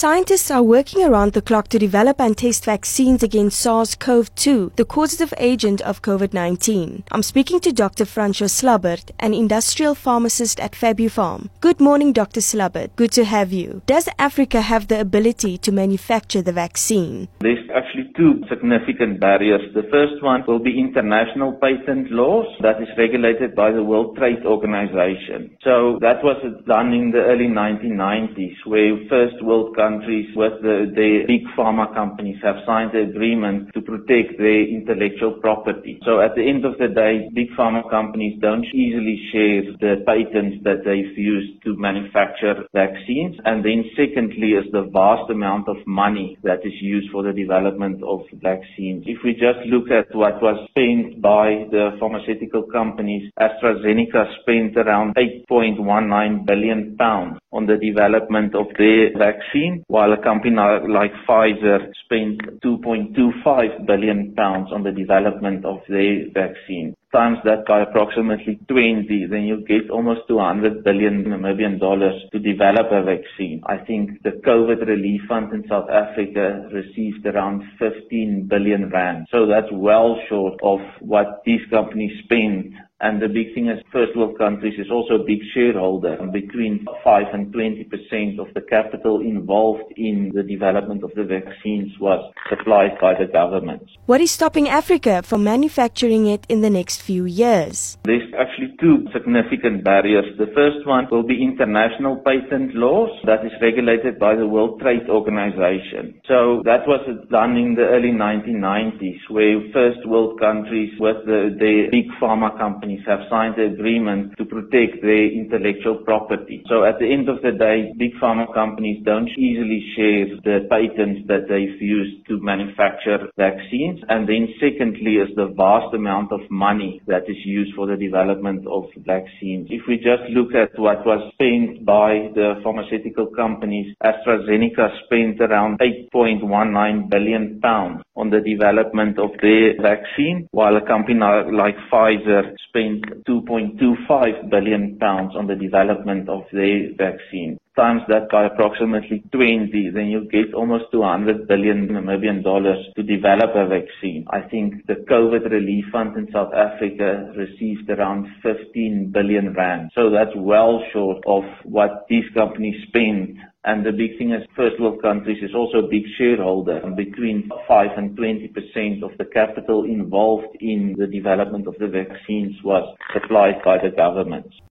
Scientists are working around the clock to develop and test vaccines against SARS-CoV-2, the causative agent of COVID-19. I'm speaking to Dr. Francois Slabbert, an industrial pharmacist at Fabufarm. Good morning, Dr. Slabbert. Good to have you. Does Africa have the ability to manufacture the vaccine? There's actually two significant barriers. The first one will be international patent laws that is regulated by the World Trade Organization. So that was done in the early 1990s where first world countries countries with the, the big pharma companies have signed the agreement to protect their intellectual property. So at the end of the day, big pharma companies don't easily share the patents that they've used to manufacture vaccines. And then secondly is the vast amount of money that is used for the development of vaccines. If we just look at what was spent by the pharmaceutical companies, AstraZeneca spent around 8.19 billion pounds on the development of their vaccine, while a company like Pfizer spent 2.25 billion pounds on the development of their vaccine. Times that by approximately 20, then you get almost 200 billion Namibian dollars to develop a vaccine. I think the COVID relief fund in South Africa received around 15 billion rand. So that's well short of what these companies spend and the big thing is first world countries is also a big shareholder. Between 5 and 20% of the capital involved in the development of the vaccines was supplied by the governments. What is stopping Africa from manufacturing it in the next few years? There's actually two significant barriers. The first one will be international patent laws that is regulated by the World Trade Organization. So that was done in the early 1990s where first world countries with the, the big pharma companies have signed an agreement to protect their intellectual property. So at the end of the day, big pharma companies don't easily share the patents that they've used to manufacture vaccines. And then secondly is the vast amount of money that is used for the development of vaccines. If we just look at what was spent by the pharmaceutical companies, AstraZeneca spent around 8.19 billion pounds on the development of their vaccine, while a company like Pfizer spent spent 2.25 billion pounds on the development of their vaccine. Times that by approximately 20, then you get almost 200 billion Namibian dollars to develop a vaccine. I think the COVID relief fund in South Africa received around 15 billion rand. So that's well short of what these companies spend and the big thing is first world countries is also a big shareholder. Between 5 and 20% of the capital involved in the development of the vaccines was supplied by the governments.